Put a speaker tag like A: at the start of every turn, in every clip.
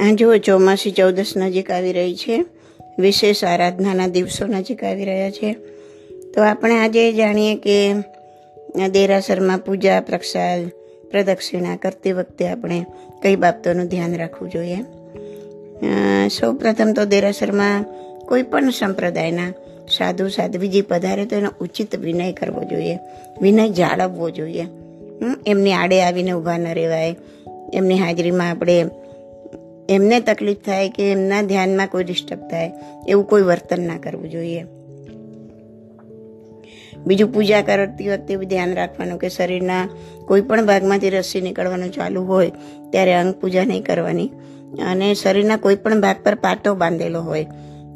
A: આ જુઓ ચોમાસી ચૌદસ નજીક આવી રહી છે. વિશેષ આરાધનાના દિવસો નજીક આવી રહ્યા છે. તો આપણે આજે જાણીએ કે દેરાસરમાં પૂજા, પ્રસાદ, પ્રદક્ષિણા કરતી વખતે આપણે કઈ બાબતોનું ધ્યાન રાખવું જોઈએ? સૌ પ્રથમ તો દેરાસરમાં કોઈ પણ સંપ્રદાયના સાધુ, સાધ્વીજી પધારે તો એનો ઉચિત વિનય કરવો જોઈએ, વિનય જાળવવો જોઈએ. એમની આડે આવીને ઊભા ન રહેવાય. એમની હાજરીમાં આપણે એમને તકલીફ થાય કે એમના ધ્યાનમાં કોઈ ડિસ્ટર્બ થાય, એવું કોઈ વર્તન ના કરવું જોઈએ. બીજું પૂજા કરતી વખતે ધ્યાન રાખવાનું કે શરીરના કોઈ પણ ભાગમાંથી રસી નીકળવાનું ચાલુ હોય, ત્યારે અંગ પૂજા નહીં કરવાની. અને શરીરના કોઈ પણ ભાગ પર પાટો બાંધેલો હોય.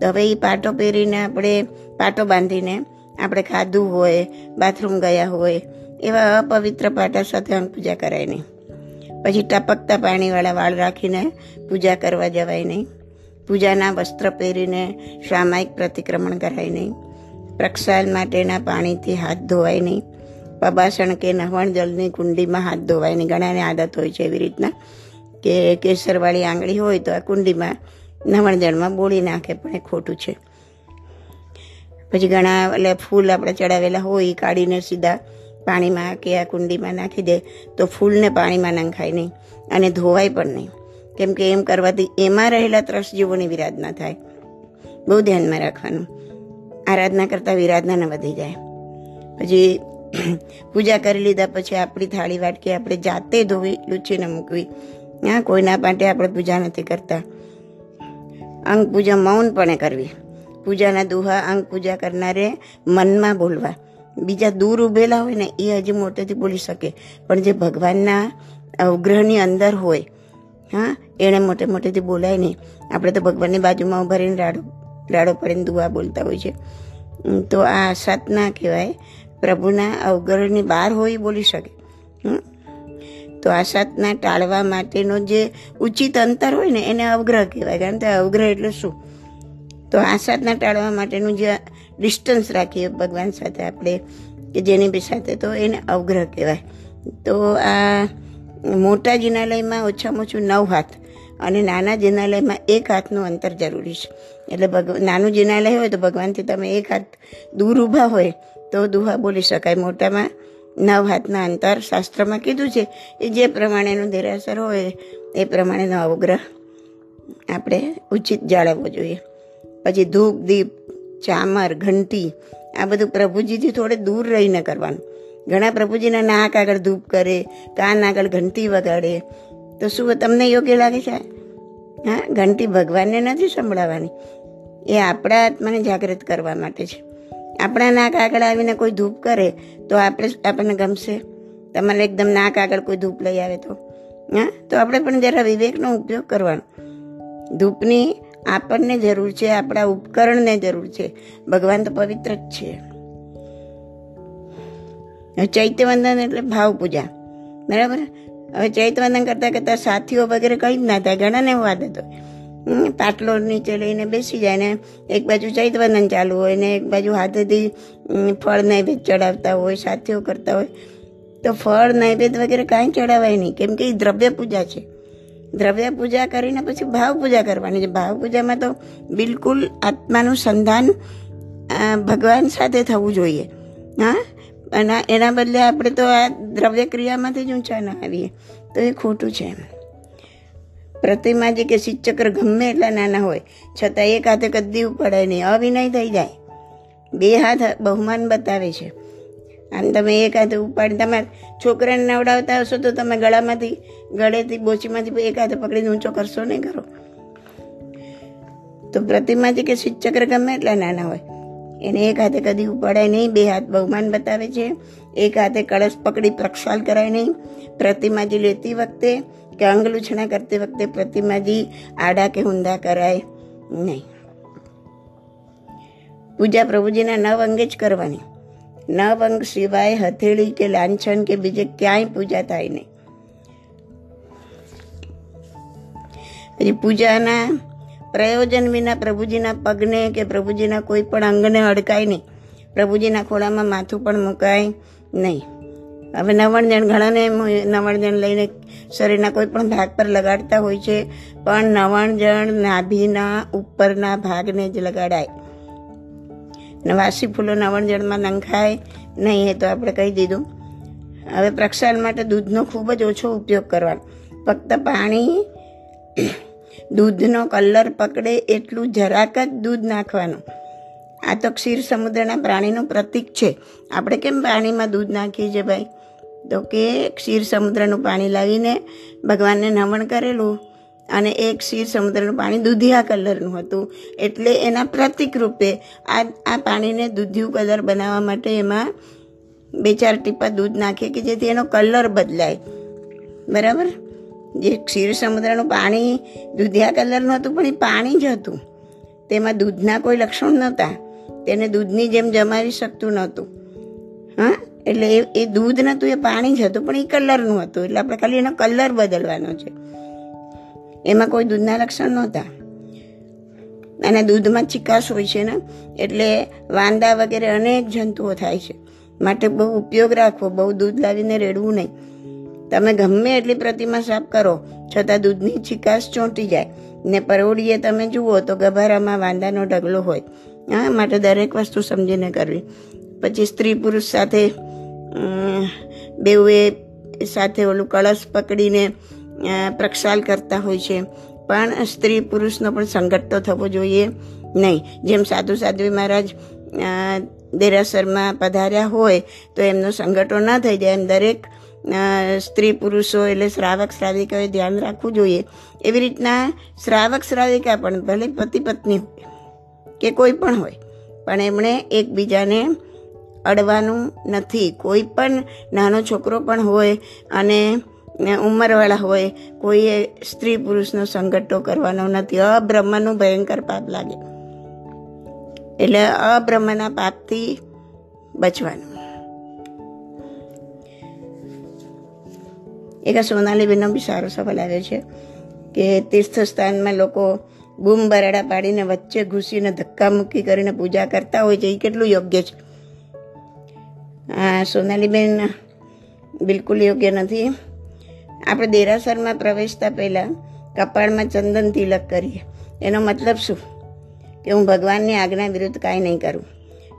A: તો હવે એ પાટો પહેરીને આપણે પાટો બાંધીને આપણે ખાધું હોય, બાથરૂમ ગયા હોય, એવા અપવિત્ર પાટા સાથે અંગ પૂજા કરાય નહીં. પછી ટપકતા પાણીવાળા વાળ રાખીને પૂજા કરવા જવાય નહીં. પૂજાના વસ્ત્ર પહેરીને સામાયિક પ્રતિક્રમણ કરાય નહીં. પ્રક્ષાલ માટેના પાણીથી હાથ ધોવાય નહીં. પબાસણ કે નહવણ જલની કુંડીમાં હાથ ધોવાય નહીં. ઘણાને આદત હોય છે એવી રીતના કે કેસરવાળી આંગળી હોય તો આ કુંડીમાં નવણ જળમાં બોળી નાખે, પણ એ ખોટું છે. પછી ઘણા એટલે ફૂલ આપણે ચડાવેલા હોય, એ કાઢીને સીધા પાણીમાં કે આ કુંડીમાં નાખી દે તો ફૂલને પાણીમાં નંખાય નહીં અને ધોવાય પણ નહીં. કેમ કે એમ કરવાથી એમાં રહેલા ત્રસ જીવોની વિરાધના થાય. બહુ ધ્યાનમાં રાખવાનું. આરાધના કરતાં વિરાધના વધી જાય. પછી પૂજા કરી લીધા પછી આપણી થાળી વાટકી આપણે જાતે ધોવી, લૂછીને મૂકવી. હા, કોઈના માટે આપણે પૂજા નથી કરતા. અંગ પૂજા મૌનપણે કરવી. પૂજાના દુહા અંગ પૂજા કરનારે મનમાં બોલવા. બીજા દૂર ઉભેલા હોય ને, એ હજી મોટેથી બોલી શકે. પણ જે ભગવાનના અવગ્રહની અંદર હોય, હા એણે મોટે મોટેથી બોલાય નહીં. આપણે તો ભગવાનની બાજુમાં ઊભા રહીને રાડો રાડો પડીને દુઆ બોલતા હોય છે. તો આ સત ના કહેવાય. પ્રભુના અવગ્રહની બહાર હોય બોલી શકે. તો આ સતના ટાળવા માટેનો જે ઉચિત અંતર હોય ને, એને અવગ્રહ કહેવાય. કારણ કે અવગ્રહ એટલે શું? તો આ સાધના ટાળવા માટેનું જે ડિસ્ટન્સ રાખીએ ભગવાન સાથે આપણે, કે જેની બી સાથે, તો એને અવગ્રહ કહેવાય. તો આ મોટા જિનાલયમાં ઓછામાં ઓછું નવ હાથ અને નાના જિનાલયમાં એક હાથનું અંતર જરૂરી છે. એટલે ભગવ, નાનું જિનાલય હોય તો ભગવાનથી તમે એક હાથ દૂર ઊભા હોય તો દુહા બોલી શકાય. મોટામાં નવ હાથના અંતર શાસ્ત્રમાં કીધું છે એ જે પ્રમાણેનું દેરાસર હોય એ પ્રમાણેનો અવગ્રહ આપણે ઉચિત જાળવવો જોઈએ. પછી ધૂપ, દીપ ચામર, ઘંટી, આ બધું પ્રભુજીથી થોડે દૂર રહીને કરવાનું. ઘણા પ્રભુજીના નાક આગળ ધૂપ કરે, કાન આગળ ઘંટી વગાડે. તો શું તમને યોગ્ય લાગે છે? હા, ઘંટી ભગવાનને નથી સંભળાવવાની એ આપણા આત્માને જાગૃત કરવા માટે છે. આપણા નાક આગળ આવીને કોઈ ધૂપ કરે, તો આપણે આપણને ગમશે. તમારે એકદમ નાક આગળ કોઈ ધૂપ લઈ આવે તો. હા, તો આપણે પણ જરા વિવેકનો ઉપયોગ કરવાનો. ધૂપની આપણને જરૂર છે, આપણા ઉપકરણને જરૂર છે. ભગવાન તો પવિત્ર જ છે. ચૈત્યવંદન એટલે ભાવ પૂજા બરાબર? હવે ચૈત્યવંદન કરતાં કરતાં સાથીઓ વગેરે કંઈ જ ના થાય. ઘણાને એવું આદત હોય. પાટલો નીચે લઈને બેસી જાય ને એક બાજુ ચૈત્યવંદન ચાલુ હોય ને એક બાજુ હાથેથી ફળ નૈવેદ્ય ચડાવતા હોય, સાથીઓ કરતા હોય. તો ફળ, નૈવેદ્ય વગેરે કાંઈ ચડાવાય નહીં. કેમ કે એ દ્રવ્ય પૂજા છે. દ્રવ્ય પૂજા કરીને પછી ભાવ પૂજા કરવાની છે. ભાવ પૂજામાં તો બિલકુલ આત્માનું સંધાન ભગવાન સાથે થવું જોઈએ. હા? અને એના બદલે આપણે તો આ દ્રવ્ય ક્રિયામાંથી જ ઊંચા ના આવીએ. તો એ ખોટું છે પ્રતિમા જે કે શિવચક્ર ગમે એટલા નાના હોય, છતાં એક હાથે કદી ઉપડાય નહીં. અવિનય થઈ જાય. બે હાથ બહુમાન બતાવે છે. આમ તમે એક હાથે ઉપાડી તમારે છોકરાને નવડાવતા હશો તો તમે ગળામાંથી, ગળેથી, બોચીમાંથી એક હાથે પકડીને ઊંચો કરશો નહીં કરો તો પ્રતિમાજી કે શિવચક્ર ગમે એટલા નાના હોય. એને એક હાથે કદી ઉપાડાય નહીં, બે હાથ બહુમાન બતાવે છે. એક હાથે કળશ પકડી પ્રક્ષાલ કરાય નહીં. પ્રતિમાજી લેતી વખતે કે અંગલુછણા કરતી વખતે પ્રતિમાજી આડા કે ઊંધા કરાય નહીં. પૂજા પ્રભુજીના નવ અંગે જ કરવાની. નવ અંગ સિવાય હથેળી કે લાંછન કે બીજે ક્યાંય પૂજા થાય નહીં. પછી પૂજાના પ્રયોજન વિના પ્રભુજીના પગને કે પ્રભુજીના કોઈ પણ અંગને અડકાય નહીં. પ્રભુજીના ખોળામાં માથું પણ મુકાય નહીં. હવે નવણ જણ ઘણાને એમ નવણ જણ લઈને શરીરના કોઈ પણ ભાગ પર લગાડતા હોય છે, પણ નવણ જણ નાભીના ઉપરના ભાગને જ લગાડાય. ને વાસી ફૂલો નવણજળમાં નંખાય નહીં એ તો આપણે કહી દીધું. હવે પ્રક્ષાલન માટે દૂધનો ખૂબ જ ઓછો ઉપયોગ કરવાનો. ફક્ત પાણી, દૂધનો કલર પકડે એટલું જરાક જ દૂધ નાખવાનું. આ તો ક્ષીર સમુદ્રના પ્રાણીનું પ્રતીક છે. આપણે કેમ પાણીમાં દૂધ નાખીએ છીએ ભાઈ? તો કે ક્ષીર સમુદ્રનું પાણી લાવીને ભગવાનને નમણ કરેલું. અને એ ક્ષીર સમુદ્રનું પાણી દૂધિયા કલરનું હતું. એટલે એના પ્રતિક રૂપે આ આ પાણીને દૂધિયું કલર બનાવવા માટે એમાં બે ચાર ટીપા દૂધ નાખે કે જેથી એનો કલર બદલાય. બરાબર? જે ક્ષીર સમુદ્રનું પાણી દૂધિયા કલરનું હતું, પણ એ પાણી જ હતું. તેમાં દૂધના કોઈ લક્ષણ નહોતા. તેને દૂધની જેમ જમાવી શકતું નહોતું. હા? એટલે એ દૂધ નહોતું, એ પાણી જ હતું, પણ એ કલરનું હતું. એટલે આપણે ખાલી એનો કલર બદલવાનો છે. એમાં કોઈ દૂધના લક્ષણ નહોતા. અને દૂધમાં ચિકાસ હોય છે ને, એટલે વાંદા વગેરે અનેક જંતુઓ થાય છે. માટે બહુ ઉપયોગ રાખવો, બહુ દૂધ લાવીને રેડવું નહીં. તમે ગમે એટલી પ્રતિમા સાફ કરો, છતાં દૂધની ચિકાસ ચોંટી જાય. ને પરોડીએ તમે જુઓ તો ગભારામાં વાંદાનો ઢગલો હોય. હા, માટે દરેક વસ્તુ સમજીને કરવી. પછી સ્ત્રી પુરુષ સાથે બેઉએ સાથે ઓલું કળશ પકડીને પ્રક્ષાલ કરતા હોય છે. પણ સ્ત્રી પુરુષનો પણ સંગત તો થવો જોઈએ નહીં. જેમ સાધુ સાધ્વી મહારાજ દેરાસરમાં પધાર્યા હોય, તો એમનો સંગઠો ન થઈ જાય. એમ દરેક સ્ત્રી પુરુષો એટલે શ્રાવક, શ્રાવિકાએ ધ્યાન રાખવું જોઈએ. એવી રીતના શ્રાવક, શ્રાવિકા પણ ભલે પતિ પત્ની હોય કે કોઈ પણ હોય, પણ એમણે એકબીજાને અડવાનું નથી. કોઈ પણ નાનો છોકરો પણ હોય અને ઉંમરવાળા હોય, કોઈએ સ્ત્રી પુરુષનો સંગઠો કરવાનો નથી. અબ્રહ્મનું ભયંકર પાપ લાગે. એટલે અબ્રહ્મના પાપથી બચવાનું. એક સોનાલીબેનનો બી સારો સવાલ આવ્યો છે કે તીર્થસ્થાનમાં લોકો બૂમ બરાડા પાડીને વચ્ચે ઘૂસીને ધક્કા મૂકી કરીને પૂજા કરતા હોય છે એ કેટલું યોગ્ય છે? આ સોનાલીબેન બિલકુલ યોગ્ય નથી. આપણે દેરાસરમાં પ્રવેશતા પહેલાં કપાળમાં ચંદન તિલક કરીએ. એનો મતલબ શું? કે હું ભગવાનની આજ્ઞા વિરુદ્ધ કાંઈ નહીં કરું.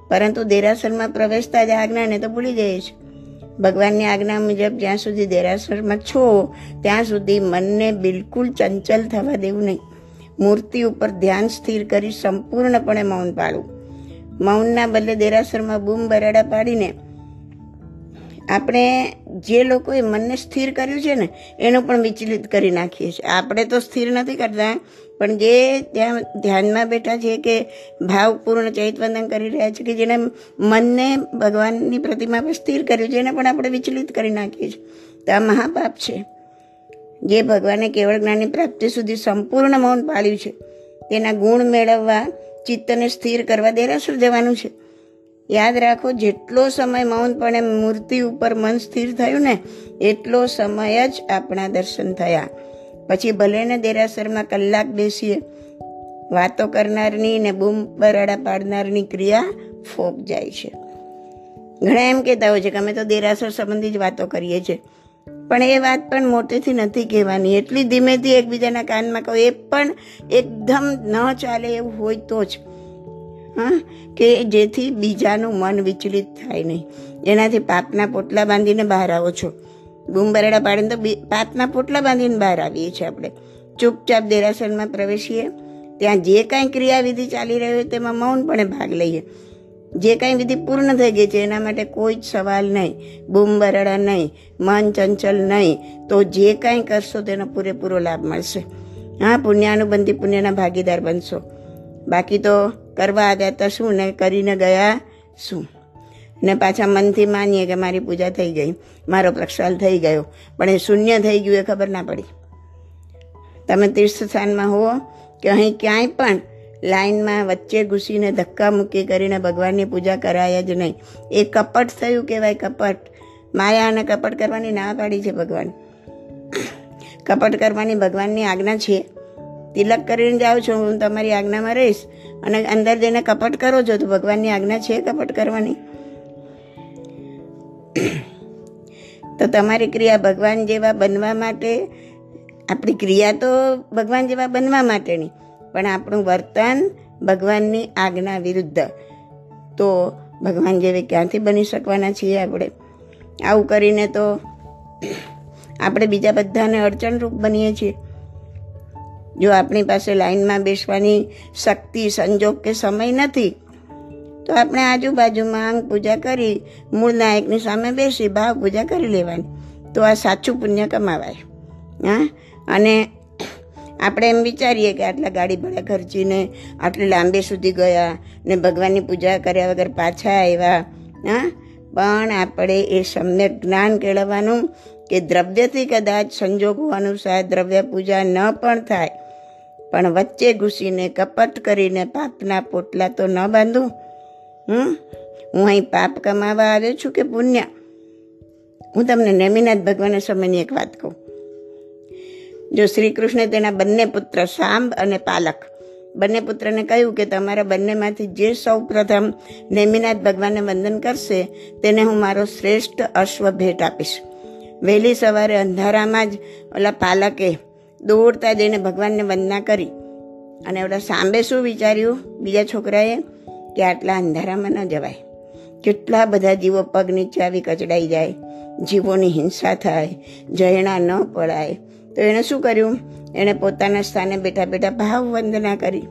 A: પરંતુ દેરાસરમાં પ્રવેશતા જ આજ્ઞાને તો ભૂલી જઈએ છીએ. ભગવાનની આજ્ઞા મુજબ જ્યાં સુધી દેરાસરમાં છો, ત્યાં સુધી મનને બિલકુલ ચંચલ થવા દેવું નહીં. મૂર્તિ ઉપર ધ્યાન સ્થિર કરી સંપૂર્ણપણે મૌન પાડવું મૌનના બદલે દેરાસરમાં બૂમ બરાડા પાડીને આપણે જે લોકોએ મનને સ્થિર કર્યું છે ને, એનું પણ વિચલિત કરી નાખીએ છીએ. આપણે તો સ્થિર નથી કરતા, પણ જે ત્યાં ધ્યાનમાં બેઠા છે કે ભાવપૂર્ણ ચૈતવંદન કરી રહ્યા છે કે જેને મનને ભગવાનની પ્રતિમા પર સ્થિર કર્યું છે, એને પણ આપણે વિચલિત કરી નાખીએ છીએ. તો આ મહાપાપ છે. જે ભગવાને કેવળ જ્ઞાનની પ્રાપ્તિ સુધી સંપૂર્ણ મૌન પાળ્યું છે, તેના ગુણ મેળવવા, ચિત્તને સ્થિર કરવા દેરાસર જવાનું છે. યાદ રાખો, જેટલો સમય મૌનપણે મૂર્તિ ઉપર મન સ્થિર થયું ને, એટલો સમય જ આપણા દર્શન થયા. પછી ભલે ને દેરાસરમાં કલાક બેસીએ, વાતો કરનારની ને બૂમ બરાડા પાડનારની ક્રિયા ફોક જાય છે. ઘણા એમ કહેતા હોય છે કે અમે તો દેરાસર સંબંધી જ વાતો કરીએ છીએ. પણ એ વાત પણ મોટેથી નથી કહેવાની. એટલી ધીમેથી એકબીજાના કાનમાં કહો, એ પણ એકદમ ન ચાલે એવું હોય તો જ. હા, કે જેથી બીજાનું મન વિચલિત થાય નહીં. એનાથી પાપના પોટલા બાંધીને બહાર આવો છો. બૂમ બરાડા પાડીને તો પાપના પોટલા બાંધીને બહાર આવીએ છીએ આપણે. ચૂપચાપ દેરાસરમાં પ્રવેશીએ. ત્યાં જે કાંઈ ક્રિયાવિધિ ચાલી રહી હોય તેમાં મૌનપણે ભાગ લઈએ. જે કાંઈ વિધિ પૂર્ણ થઈ ગઈ છે એના માટે કોઈ જ સવાલ નહીં. બૂમ બરાડા નહીં, મન ચંચલ નહીં, તો જે કાંઈ કરશો તેનો પૂરેપૂરો લાભ મળશે. હા, પુણ્યાનુબંધી પુણ્યના ભાગીદાર બનશો. બાકી તો કરવા આવ્યા તો શું ને કરીને ગયા શું? ને પાછા મનથી માનીએ કે મારી પૂજા થઈ ગઈ, મારો પ્રક્ષાલ થઈ ગયો. પણ એ શૂન્ય થઈ ગયું એ ખબર ના પડી. તમે તીર્થસ્થાનમાં હોવો કે અહીં ક્યાંય પણ લાઈનમાં વચ્ચે ઘૂસીને ધક્કા મૂકી કરીને ભગવાનની પૂજા કરાય જ નહીં. એ કપટ થયું કહેવાય કપટ. માયા અને કપટ કરવાની ના પાડી છે ભગવાન. કપટ કરવાની ભગવાનની આજ્ઞા છે. તિલક કરીને જાઉં છું, હું તમારી આજ્ઞામાં રહીશ. અને અંદર જઈને કપટ કરો છો તો ભગવાનની આજ્ઞા છે કપટ કરવાની. તો તમારી ક્રિયા ભગવાન જેવા બનવા માટે, આપણી ક્રિયા તો ભગવાન જેવા બનવા માટેની, પણ આપણું વર્તન ભગવાનની આજ્ઞા વિરુદ્ધ. તો ભગવાન જેવી ક્યાંથી બની શકવાના છીએ આપણે? આવું કરીને તો આપણે બીજા બધાને અડચણરૂપ બનીએ છીએ. જો આપણી પાસે લાઈનમાં બેસવાની શક્તિ, સંજોગ કે સમય નથી, તો આપણે આજુબાજુમાં અંગ પૂજા કરી મૂળ નાયકની સામે બેસી ભાવ પૂજા કરી લેવાની. તો આ સાચું પુણ્ય કમાવાય. હા? અને આપણે એમ વિચારીએ કે આટલા ગાડી ભાડા ખર્ચીને આટલી લાંબે સુધી ગયા ને ભગવાનની પૂજા કર્યા વગર પાછા આવ્યા. હા? પણ આપણે એ સમ્યક જ્ઞાન કેળવવાનું કે દ્રવ્યથી કદાચ સંજોગો અનુસાર દ્રવ્ય પૂજા ન પણ થાય. પણ વચ્ચે ઘૂસીને કપટ કરીને પાપના પોટલા તો ન બાંધું. હમ? હું અહીં પાપ કમાવા આવ્યો છું કે પુણ્ય? હું તમને નેમિનાથ ભગવાન સમયની એક વાત કહું. જો શ્રી કૃષ્ણે તેના બંને પુત્ર સાંબ અને પાલક, બંને પુત્રને કહ્યું કે તમારા બંનેમાંથી જે સૌ પ્રથમ નેમિનાથ ભગવાનને વંદન કરશે, તેને હું મારો શ્રેષ્ઠ અશ્વ ભેટ આપીશ. વહેલી સવારે અંધારામાં જ ઓલા પાલકે દોડતા જઈને ભગવાનને વંદના કરી. અને એવડા સાંભે શું વિચાર્યું? બીજા છોકરાએ કે આટલા અંધારામાં ન જવાય. કેટલા બધા જીવો પગ નીચે આવી કચડાઈ જાય. જીવોની હિંસા થાય. જયણા ન પડાય. તો એણે શું કર્યું? એણે પોતાના સ્થાને બેઠા બેઠા ભાવ વંદના કરી.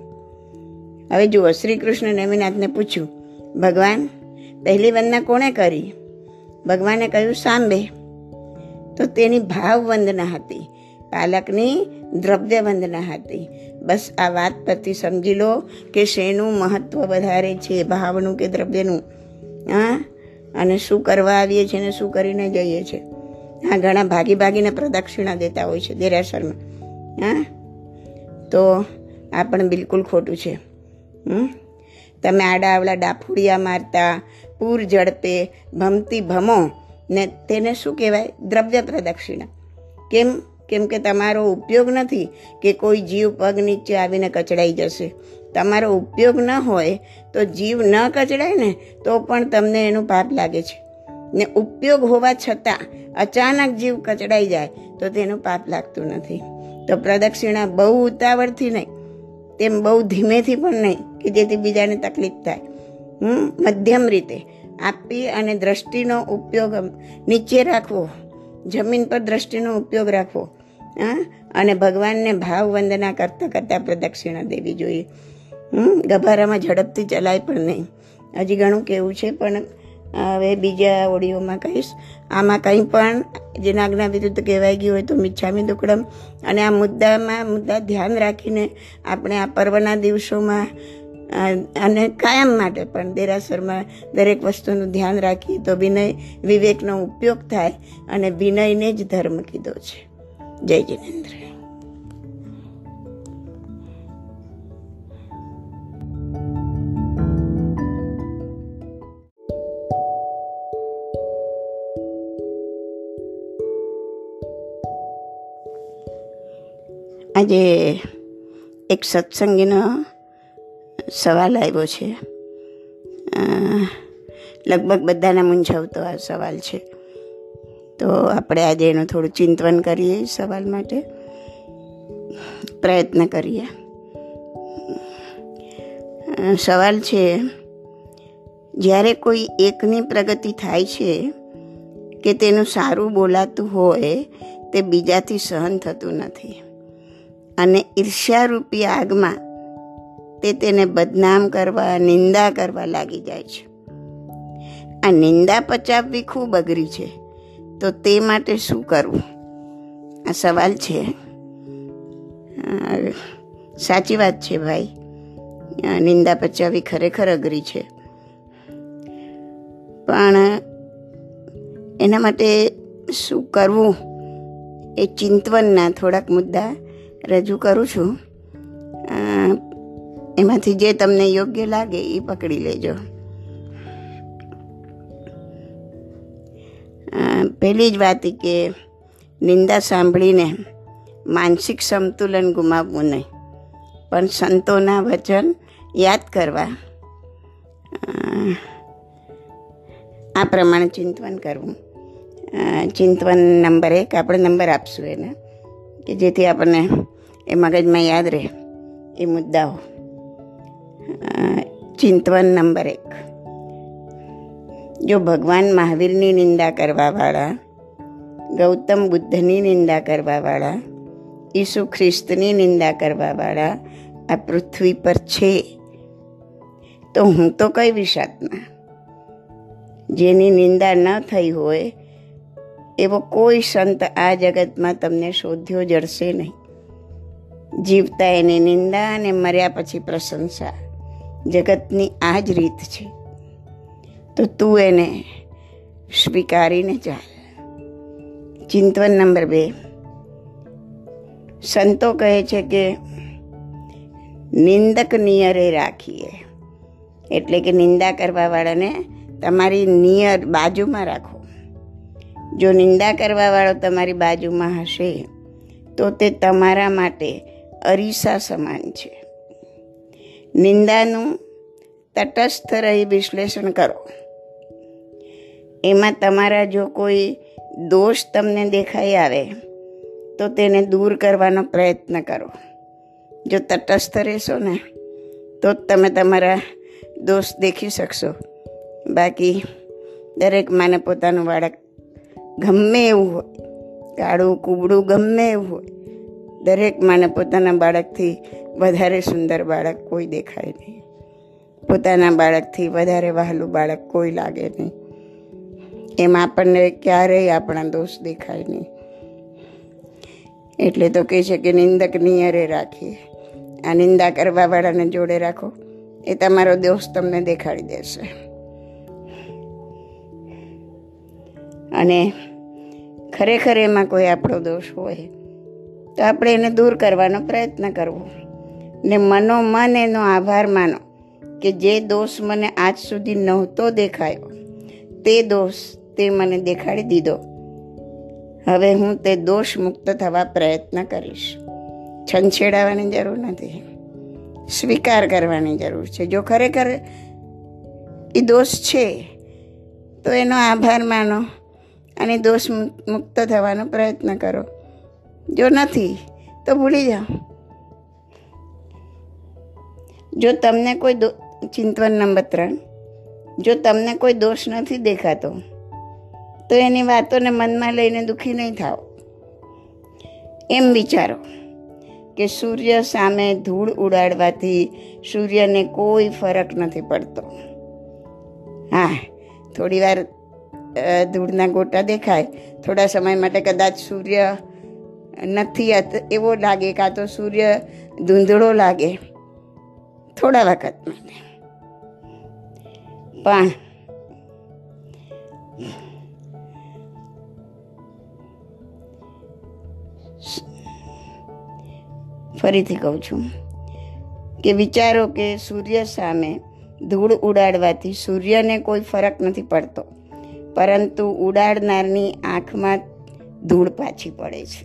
A: હવે જુઓ શ્રી કૃષ્ણ નેમિનાથને પૂછ્યું, ભગવાન, પહેલી વંદના કોણે કરી? ભગવાને કહ્યું, સાંબે. તો તેની ભાવ વંદના હતી. પાલકની દ્રવ્ય વંદના હતી. બસ આ વાત પરથી સમજી લો કે શેનું મહત્વ વધારે છે, ભાવનું કે દ્રવ્યનું? હા? અને શું કરવા આવીએ છીએ ને શું કરીને જઈએ છીએ? હા, ઘણા ભાગી ભાગીને પ્રદક્ષિણા દેતા હોય છે દેરાસરમાં. હા? તો આ પણ બિલકુલ ખોટું છે. હમ? તમે આડા આવડા ડાફુડિયા મારતા, પૂર ઝડપે ભમતી ભમો ને તેને શું કહેવાય? દ્રવ્ય પ્રદક્ષિણા. કેમ? કેમ કે તમારો ઉપયોગ નથી કે કોઈ જીવ પગ નીચે આવીને કચડાઈ જશે. તમારો ઉપયોગ ન હોય તો જીવ ન કચડાય ને તો પણ તમને એનું પાપ લાગે છે. ને ઉપયોગ હોવા છતાં અચાનક જીવ કચડાઈ જાય તો તેનું પાપ લાગતું નથી. તો પ્રદક્ષિણા બહુ ઉતાવળથી નહીં, તેમ બહુ ધીમેથી પણ નહીં કે જેથી બીજાને તકલીફ થાય. હમ, મધ્યમ રીતે આપી અને દ્રષ્ટિનો ઉપયોગ નીચે રાખવો, જમીન પર દ્રષ્ટિનો ઉપયોગ રાખવો હા? અને ભગવાનને ભાવ વંદના કરતાં કરતાં પ્રદક્ષિણા દેવી જોઈએ. હમ? ગભારામાં ઝડપથી ચલાય પણ નહીં. હજી ઘણું કેવું છે, પણ હવે બીજા ઓડિયોમાં કહીશ. આમાં કંઈ પણ જેના આજ્ઞા વિરુદ્ધ કહેવાઈ ગયું હોય તો મિચ્છામી દુકડમ. અને આ મુદ્દામાં, મુદ્દા ધ્યાન રાખીને આપણે આ પર્વના દિવસોમાં અને કાયમ માટે પણ દેરાસરમાં દરેક વસ્તુનું ધ્યાન રાખીએ તો વિનય વિવેકનો ઉપયોગ થાય અને વિનયને જ ધર્મ કીધો છે. જય જિનેન્દ્ર આજે એક સત્સંગીનો સવાલ આવ્યો છે. લગભગ બધાને મૂંઝવતો આ સવાલ છે. તો આપણે આજે એનું થોડું ચિંતન કરીએ સવાલ માટે. પ્રયત્ન કરીએ. સવાલ છે, જ્યારે કોઈ એકની પ્રગતિ થાય છે કે તેનું સારું બોલાતું હોય, તે બીજાથી સહન થતું નથી. અને ઈર્ષ્યારૂપી આગમાં તે તેને બદનામ કરવા, નિંદા કરવા લાગી જાય છે. આ નિંદા પચાવવી ખૂબ અઘરી છે. તો તે માટે શું કરવું? આ સવાલ છે. સાચી વાત છે ભાઈ. નિંદા પચાવી ખરેખર અઘરી છે. પણ એના માટે શું કરવું? એ ચિંતવનના થોડાક મુદ્દા રજૂ કરું છું. એમાંથી જે તમને યોગ્ય લાગે એ પકડી લેજો. પહેલી જ વાત કે નિંદા સાંભળીને માનસિક સંતુલન ગુમાવવું નહીં. પણ સંતોના વચન યાદ કરવા આ પ્રમાણે ચિંતન કરવું. ચિંતવન નંબર એક, આપણે નંબર આપશું એને, કે જેથી આપણને એ મગજમાં યાદ રહે એ મુદ્દાઓ. ચિંતવન નંબર એક. જો ભગવાન મહાવીરની નિંદા કરવાવાળા, ગૌતમ બુદ્ધની નિંદા કરવાવાળા, ઈસુ ખ્રિસ્તની નિંદા કરવાવાળા આ પૃથ્વી પર છે, તો હું તો કઈ વિષાદમાં? જેની નિંદા ન થઈ હોય, એવો કોઈ સંત આ જગતમાં તમને શોધ્યો જડશે નહીં. જીવતા એની નિંદા અને મર્યા પછી પ્રશંસા જગતની આ જ રીત છે. તો તું એને સ્વીકારીને ચાલ. ચિંતવન નંબર બે. સંતો કહે છે કે નિંદક નિયરે રાખીએ. એટલે કે નિંદા કરવાવાળાને તમારી નિયર બાજુમાં રાખો. જો નિંદા કરવાવાળો તમારી બાજુમાં હશે, તો તે તમારા માટે અરીસા સમાન છે. નિંદાનું તટસ્થ રહી વિશ્લેષણ કરો. એમાં તમારા જો કોઈ દોષ તમને દેખાઈ આવે, તો તેને દૂર કરવાનો પ્રયત્ન કરો. જો તટસ્થ રહેશો ને, તો જ તમે તમારા દોષ દેખી શકશો. બાકી દરેક માને પોતાનું બાળક ગમે એવું હોય, કાળું કુબડું ગમે એવું હોય, દરેક માને પોતાના બાળકથી વધારે સુંદર બાળક કોઈ દેખાય નહીં. પોતાના બાળકથી વધારે વહાલું બાળક કોઈ લાગે નહીં. એમાં આપણને ક્યારેય આપણા દોષ દેખાય નહીં. એટલે તો કહે છે કે નિંદક નિયરે રાખીએ. આ નિંદા કરવાવાળાને જોડે રાખો. એ તમારો દોષ તમને દેખાડી દેશે. અને ખરેખર એમાં કોઈ આપણો દોષ હોય, તો આપણે એને દૂર કરવાનો પ્રયત્ન કરવો. ને મનોમન એનો આભાર માનો કે જે દોષ મને આજ સુધી નહોતો દેખાયો, તે દોષ તે મને દેખાડી દીધો. હવે હું તે દોષ મુક્ત થવા પ્રયત્ન કરીશ. છંછેડાવાની જરૂર નથી. સ્વીકાર કરવાની જરૂર છે. જો ખરેખર એ દોષ છે, તો એનો આભાર માનો અને દોષ મુક્ત થવાનો પ્રયત્ન કરો. જો નથી, તો ભૂલી જાઓ. જો તમને કોઈ ચિંતવન નંબર ત્રણ. જો તમને કોઈ દોષ નથી દેખાતો તો એની વાતોને મનમાં લઈને દુઃખી નહીં થાઓ. એમ વિચારો કે સૂર્ય સામે ધૂળ ઉડાડવાથી સૂર્યને કોઈ ફરક નથી પડતો. હા થોડી વાર ધૂળના ગોટા દેખાય. થોડા સમય માટે કદાચ સૂર્ય નથી એવો લાગે કાં તો સૂર્ય ધૂંધળો લાગે. થોડા વખત માટે. પણ ફરીથી કહું છું કે વિચારો કે સૂર્ય સામે ધૂળ ઉડાડવાથી સૂર્યને કોઈ ફરક નથી પડતો, પરંતુ ઉડાડનારની આંખમાં ધૂળ પાછી પડે છે.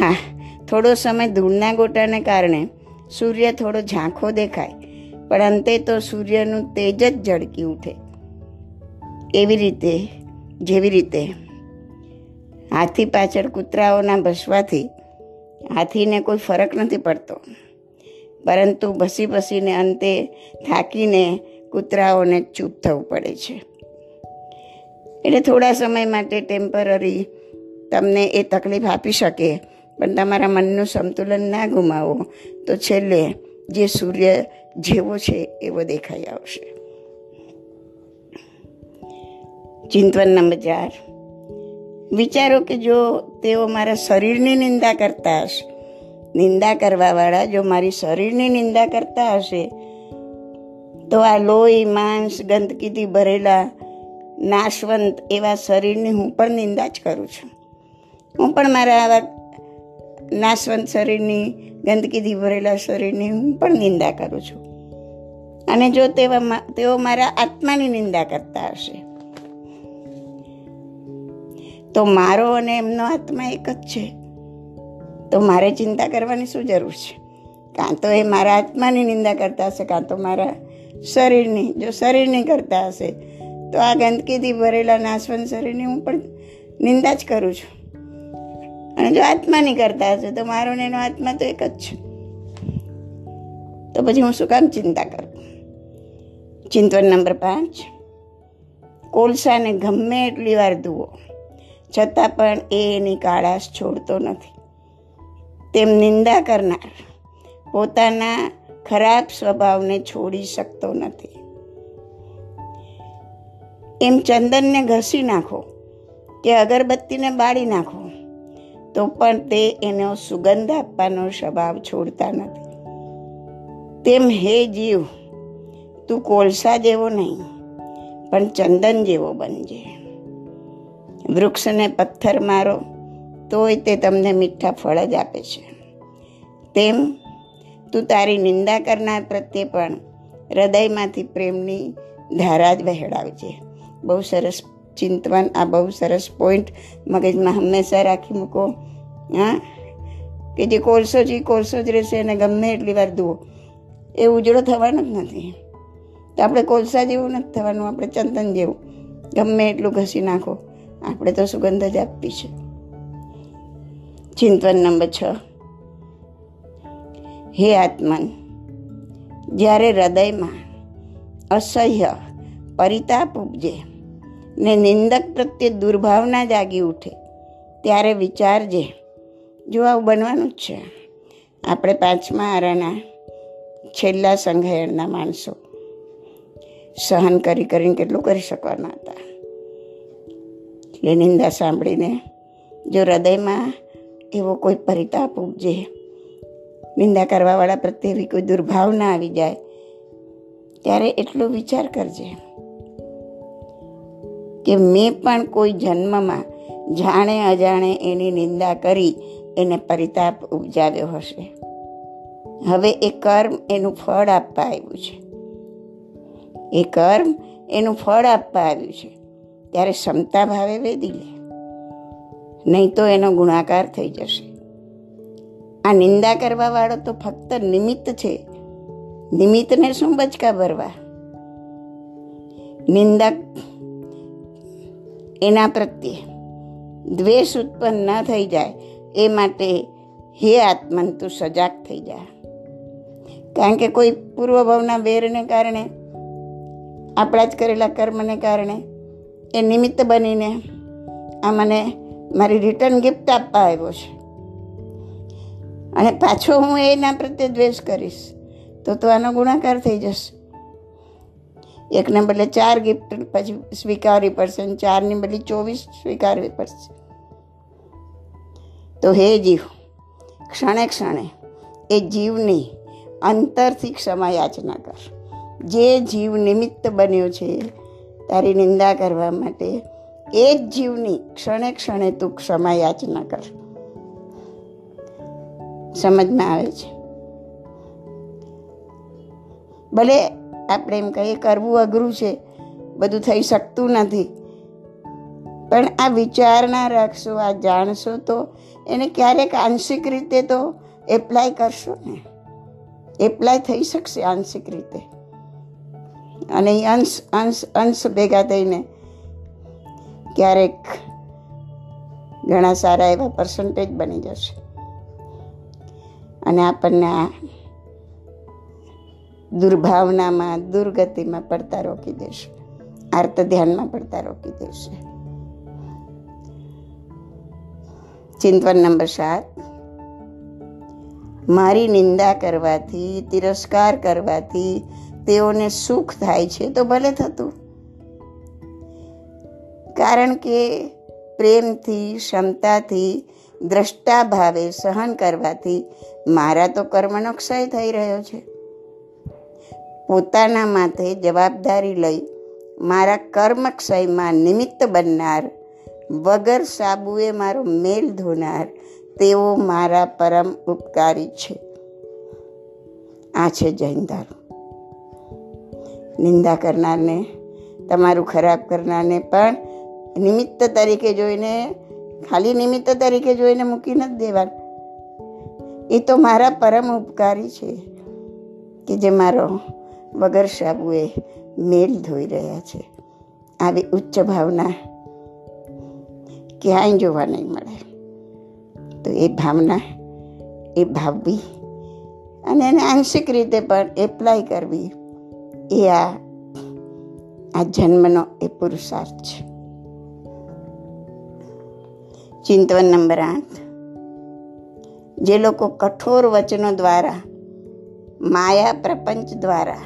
A: હા, થોડો સમય ધૂળના ગોટાને કારણે સૂર્ય થોડો ઝાંખો દેખાય, પણ અંતે તો સૂર્યનું તેજ જ ઝળકી ઉઠે. એવી રીતે, જેવી રીતે હાથી પાછળ કૂતરાઓના ભસવાથી હાથીને કોઈ ફરક નથી પડતો. પરંતુ ભસી ભસીને અંતે થાકીને કૂતરાઓને ચૂપ થવું પડે છે. એટલે થોડા સમય માટે ટેમ્પરરી તમને એ તકલીફ આપી શકે, પણ તમારા મનનું સંતુલન ના ગુમાવો તો છેલ્લે જે સૂર્ય જેવો છે એવો દેખાઈ આવશે. ચિંતન નંબર ચાર. વિચારો કે જો તેઓ મારા શરીરની નિંદા કરતા હશે, નિંદા કરવાવાળા જો મારી શરીરની નિંદા કરતા હશે, તો આ લોહી, માંસ, ગંદકીથી ભરેલા નાશવંત એવા શરીરની હું પણ નિંદા જ કરું છું. હું પણ મારા આવા નાશવંત શરીરની, ગંદકીથી ભરેલા શરીરની હું પણ નિંદા કરું છું. અને જો તેવા તેઓ મારા આત્માની નિંદા કરતા હશે તો મારો અને એમનો આત્મા એક જ છે. તો મારે ચિંતા કરવાની શું જરૂર છે? કાં તો એ મારા આત્માની નિંદા કરતા હશે, કાં તો મારા શરીરની, જો શરીરની કરતા હશે, તો આ ગંદકીથી ભરેલા નાશવંત શરીરની હું પણ નિંદા જ કરું છું. અને જો આત્માની કરતા હશે, તો મારો ને એનો આત્મા તો એક જ છે. તો પછી હું શું કામ ચિંતા કરું? ચિંતન નંબર પાંચ. કોલસાને ગમે એટલી વાર ધુઓ છતાં પણ એ એની કાળાશ છોડતો નથી. તેમ નિંદા કરનાર પોતાના ખરાબ સ્વભાવને છોડી શકતો નથી. એમ ચંદનને ઘસી નાખો કે અગરબત્તીને બાળી નાખો, તો પણ તે એનો સુગંધ આપવાનો સ્વભાવ છોડતા નથી. તેમ હે જીવ, તું કોલસા જેવો નહીં, પણ ચંદન જેવો બનજે. વૃક્ષને પથ્થર મારો, તોય તે તમને મીઠા ફળ જ આપે છે. તેમ, તું તારી નિંદા કરનાર પ્રત્યે પણ હૃદયમાંથી પ્રેમની ધારા જ વહેડાવજે બહુ સરસ ચિંતવન, આ બહુ સરસ પોઈન્ટ મગજમાં હંમેશા રાખી મૂકો. હા? કે જે કોલસો છે કોલસો જ રહેશે અને ગમે એટલી વાર ધુઓ એ ઉજળો થવાનો જ નથી. તો આપણે કોલસા જેવું નથી થવાનું, આપણે ચંદન જેવું. ગમે એટલું ઘસી નાખો. આપણે તો સુગંધ જ આપવી છે. ચિંતન નંબર છ. હે આત્મન, જ્યારે હૃદયમાં અસહ્ય પરિતાપ ઉપજે ને નિંદક પ્રત્યે દુર્ભાવના જાગી ઉઠે, ત્યારે વિચારજે, જો આવું બનવાનું જ છે. આપણે પાંચમા આરાના છેલ્લા સંઘયણના માણસો સહન કરી કરીને કેટલું કરી શકવાના હતા? એટલે નિંદા સાંભળીને જો હૃદયમાં એવો કોઈ પરિતાપ ઉપજે, નિંદા કરવાવાળા પ્રત્યે એવી કોઈ દુર્ભાવના આવી જાય, ત્યારે એટલો વિચાર કરજે કે મેં પણ કોઈ જન્મમાં જાણે અજાણે એની નિંદા કરી એને પરિતાપ ઉપજાવ્યો હશે. હવે એ કર્મ એનું ફળ આપવા આવ્યું છે. એ કર્મ એનું ફળ આપવા આવ્યું છે. ત્યારે ક્ષમતા ભાવે વેદી લે. નહીં તો એનો ગુણાકાર થઈ જશે. આ નિંદા કરવાવાળો તો ફક્ત નિમિત્ત છે. નિમિત્તને શું બચકા ભરવા? નિંદક એના પ્રત્યે દ્વેષ ઉત્પન્ન ન થઈ જાય. એ માટે હે આત્મન, તું સજાગ થઈ જા. કારણ કે કોઈ પૂર્વભાવના વેરને કારણે, આપણા જ કરેલા કર્મને કારણે એ નિમિત્ત બનીને આ મને મારી રિટર્ન ગિફ્ટ આપવા આવ્યો છે. અને પાછો હું એના પ્રત્યે દ્વેષ કરીશ, તો તો આનો ગુણાકાર થઈ જશે. એકને બદલે ચાર ગિફ્ટ પછી સ્વીકારવી પડશે અને ચારની બદલે ચોવીસ સ્વીકારવી પડશે. તો હે જીવ, ક્ષણે ક્ષણે એ જીવની અંતરથી ક્ષમા યાચના કર. જે જીવ નિમિત્ત બન્યો છે તારી નિંદા કરવા માટે એ જ જીવની ક્ષણે ક્ષણે તું ક્ષમા યાચના કર. સમજમાં આવે છે? ભલે આપણે એમ કહીએ કરવું અઘરું છે, બધું થઈ શકતું નથી, પણ આ વિચારણા રાખશો, આ જાણશો તો એને ક્યારેક આંશિક રીતે તો એપ્લાય કરશો ને? એપ્લાય થઈ શકશે આંશિક રીતે. અને એ અંશ અંશ અંશ ભેગા થઈને ક્યારેક ઘણા સારા એવા પર્સન્ટેજ બની જશે. અને આપણને આ દુર્ભાવનામાં, દુર્ગતિમાં પડતા રોકી દેશે. આર્ત ધ્યાનમાં પડતા રોકી દેશે. ચિંતન નંબર સાત. મારી નિંદા કરવાથી, તિરસ્કાર કરવાથી તેઓને સુખ થાય છે, તો ભલે થતું. કારણ કે પ્રેમથી, ક્ષમતાથી દ્રષ્ટા ભાવે સહન કરવાથી મારા તો કર્મનો ક્ષય થઈ રહ્યો છે. પોતાના માથે જવાબદારી લઈ મારા કર્મક્ષયમાં નિમિત્ત બનનાર, વગર સાબુએ મારો મેલ ધોનાર, તેઓ મારા પરમ ઉપકારી છે. આ છે જૈન ધર્મ. નિંદા કરનારને, તમારું ખરાબ કરનારને પણ નિમિત્ત તરીકે જોઈને, ખાલી નિમિત્ત તરીકે જોઈને મૂકી નથી દેવાનું એ તો મારા પરમ ઉપકારી છે કે જે મારો વગર સાબુએ મેલ ધોઈ રહ્યા છે. આવી ઉચ્ચ ભાવના ક્યાંય જોવા નહીં મળે. તો એ ભાવના, એ ભાવવી અને એને આંશિક રીતે પણ એપ્લાય કરવી. એ આ આ જન્મનો એ પુરુષાર્થ છે. ચિંતવન નંબર આઠ. જે લોકો કઠોર વચનો દ્વારા, માયા પ્રપંચ દ્વારા,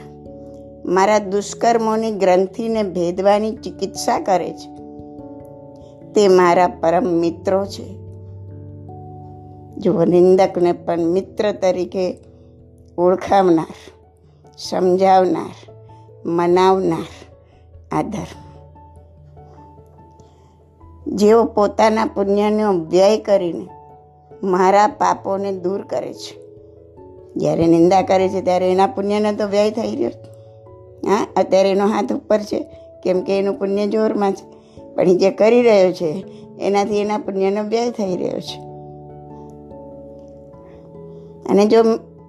A: મારા દુષ્કર્મોની ગ્રંથિને ભેદવાની ચિકિત્સા કરે છે, તે મારા પરમ મિત્રો છે. જો નિંદકને પણ મિત્ર તરીકે ઓળખાવનાર, સમજાવનાર મનાવનાર, આદર. જેઓ પોતાના પુણ્યનો વ્યય કરીને મારા પાપોને દૂર કરે છે. જ્યારે નિંદા કરે છે, ત્યારે એના પુણ્યનો તો વ્યય થઈ રહ્યો હા, અત્યારે એનો હાથ ઉપર છે, કેમ કે એનું પુણ્ય જોરમાં છે. પણ જે કરી રહ્યો છે, એનાથી એના પુણ્યનો વ્યય થઈ રહ્યો છે. અને જો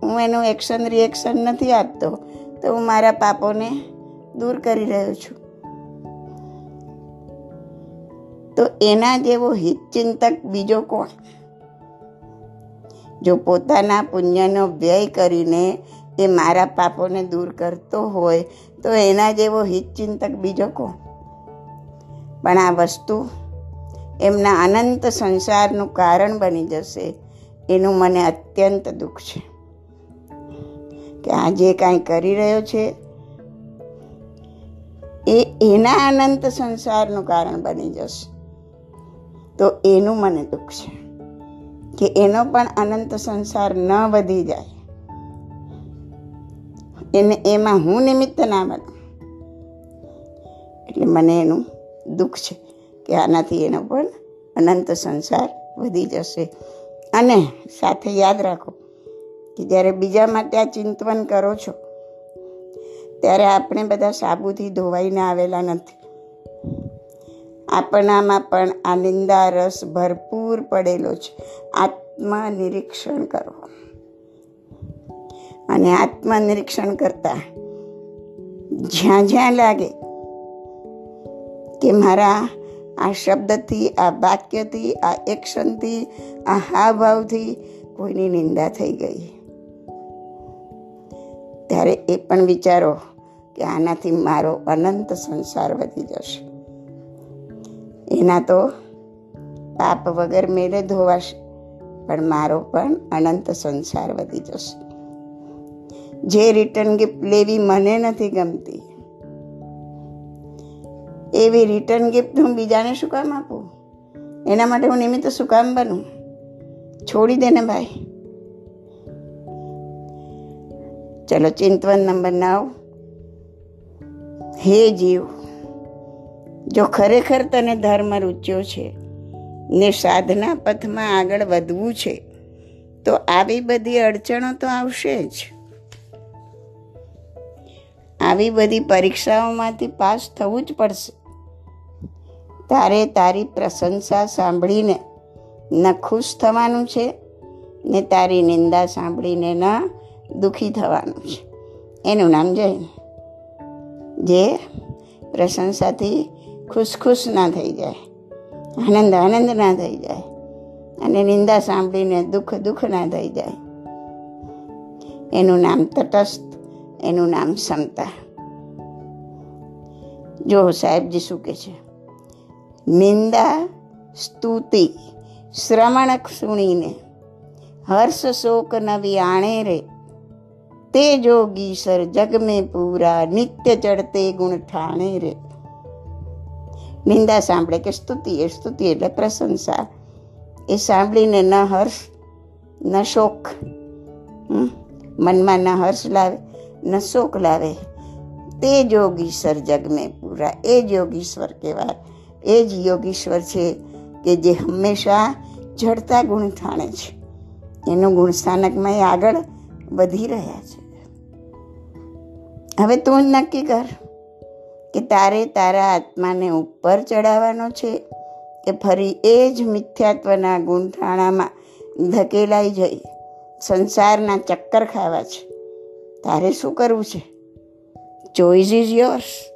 A: હું એનું એક્શન, રિએક્શન નથી આપતો તો હું મારા પાપોને દૂર કરી રહ્યો છું. તો એના જેવો હિતચિંતક બીજો કોણ? જો પોતાના પુણ્યનો વ્યય કરીને એ મારા પાપોને દૂર કરતો હોય, તો એના જેવો હિતચિંતક બીજો કોણ? પણ આ વસ્તુ એમના અનંત સંસારનું કારણ બની જશે. એનું મને અત્યંત દુઃખ છે. કે આ જે કાંઈ કરી રહ્યો છે, એ એના અનંત સંસારનું કારણ બની જશે. તો એનું મને દુઃખ છે કે એનો પણ અનંત સંસાર ન વધી જાય. એને એમાં હું નિમિત્ત ના બનું. એટલે મને એનું દુઃખ છે કે આનાથી એનો પણ અનંત સંસાર વધી જશે. અને સાથે યાદ રાખો કે જ્યારે બીજા માટે આ ચિંતવન કરો છો, ત્યારે આપણે બધા સાબુથી ધોવાઈને આવેલા નથી. આપણામાં પણ આ નિંદા રસ ભરપૂર પડેલો છે. આત્મનિરીક્ષણ કરો. અને આત્મનિરીક્ષણ કરતા જ્યાં જ્યાં લાગે કે મારા આ શબ્દથી, આ વાક્યથી, આ એક્શનથી, આ હાવભાવથી કોઈની નિંદા થઈ ગઈ. ત્યારે એ પણ વિચારો કે આનાથી મારો અનંત સંસાર વધી જશે. એના તો પાપ વગર મેળે ધોવાશે, પણ મારો પણ અનંત સંસાર વધી જશે. જે રિટર્ન ગિફ્ટ લેવી મને નથી ગમતી, એવી રિટર્ન ગિફ્ટ હું બીજાને શું કામ આપું? એના માટે હું નિમિત્ત શું કામ બનું? છોડી દે ને ભાઈ. ચલો ચિંતવન નંબર નવ હે જીવ, જો ખરેખર તને ધર્મ રૂચ્યો છે ને સાધના પથમાં આગળ વધવું છે, તો આવી બધી અડચણો તો આવશે જ. આવી બધી પરીક્ષાઓમાંથી પાસ થવું જ પડશે. તારે તારી પ્રશંસા સાંભળીને ન ખુશ થવાનું છે ને તારી નિંદા સાંભળીને ન દુઃખી થવાનું છે. એનું નામ જૈન જે પ્રશંસાથી ખુશ ખુશ ના થઈ જાય. આનંદ આનંદ ના થઈ જાય. અને નિંદા સાંભળીને દુઃખ દુઃખ ના થઈ જાય. એનું નામ તટસ્થ, એનું નામ ક્ષમતા જો સાહેબજી શું કે છે? નિંદા સ્તુતિ શ્રમણ સુણીને હર્ષ શોક નવી આણે રે. તે जोगी सर जग में પૂરા, નિત્ય चढ़ते ગુણ ઠાણે રે. નિંદા સાંભળે કે સ્તુતિ એ સ્તુતિ એટલે પ્રશંસા. એ સાંભળીને ન હર્ષ, ન શોક. મનમાં ન હર્ષ લાવે, ન શોક લાવે. તે જોગીશ્વર જગમે પૂરા, એ જ યોગીશ્વર કહેવાય. એ જ યોગીશ્વર છે કે જે હંમેશા જડતા ગુણ ઠાણે છે. એનું ગુણ સ્થાનકમાં આગળ વધી રહ્યા છે. હવે તું જ નક્કી કર કે તારે તારા આત્માને ઉપર ચડાવવાનો છે કે ફરી એ જ મિથ્યાત્વના ગુંઠાણામાં ધકેલાઈ જઈ સંસારના ચક્કર ખાવા છે? તારે શું કરવું છે? Choice is yours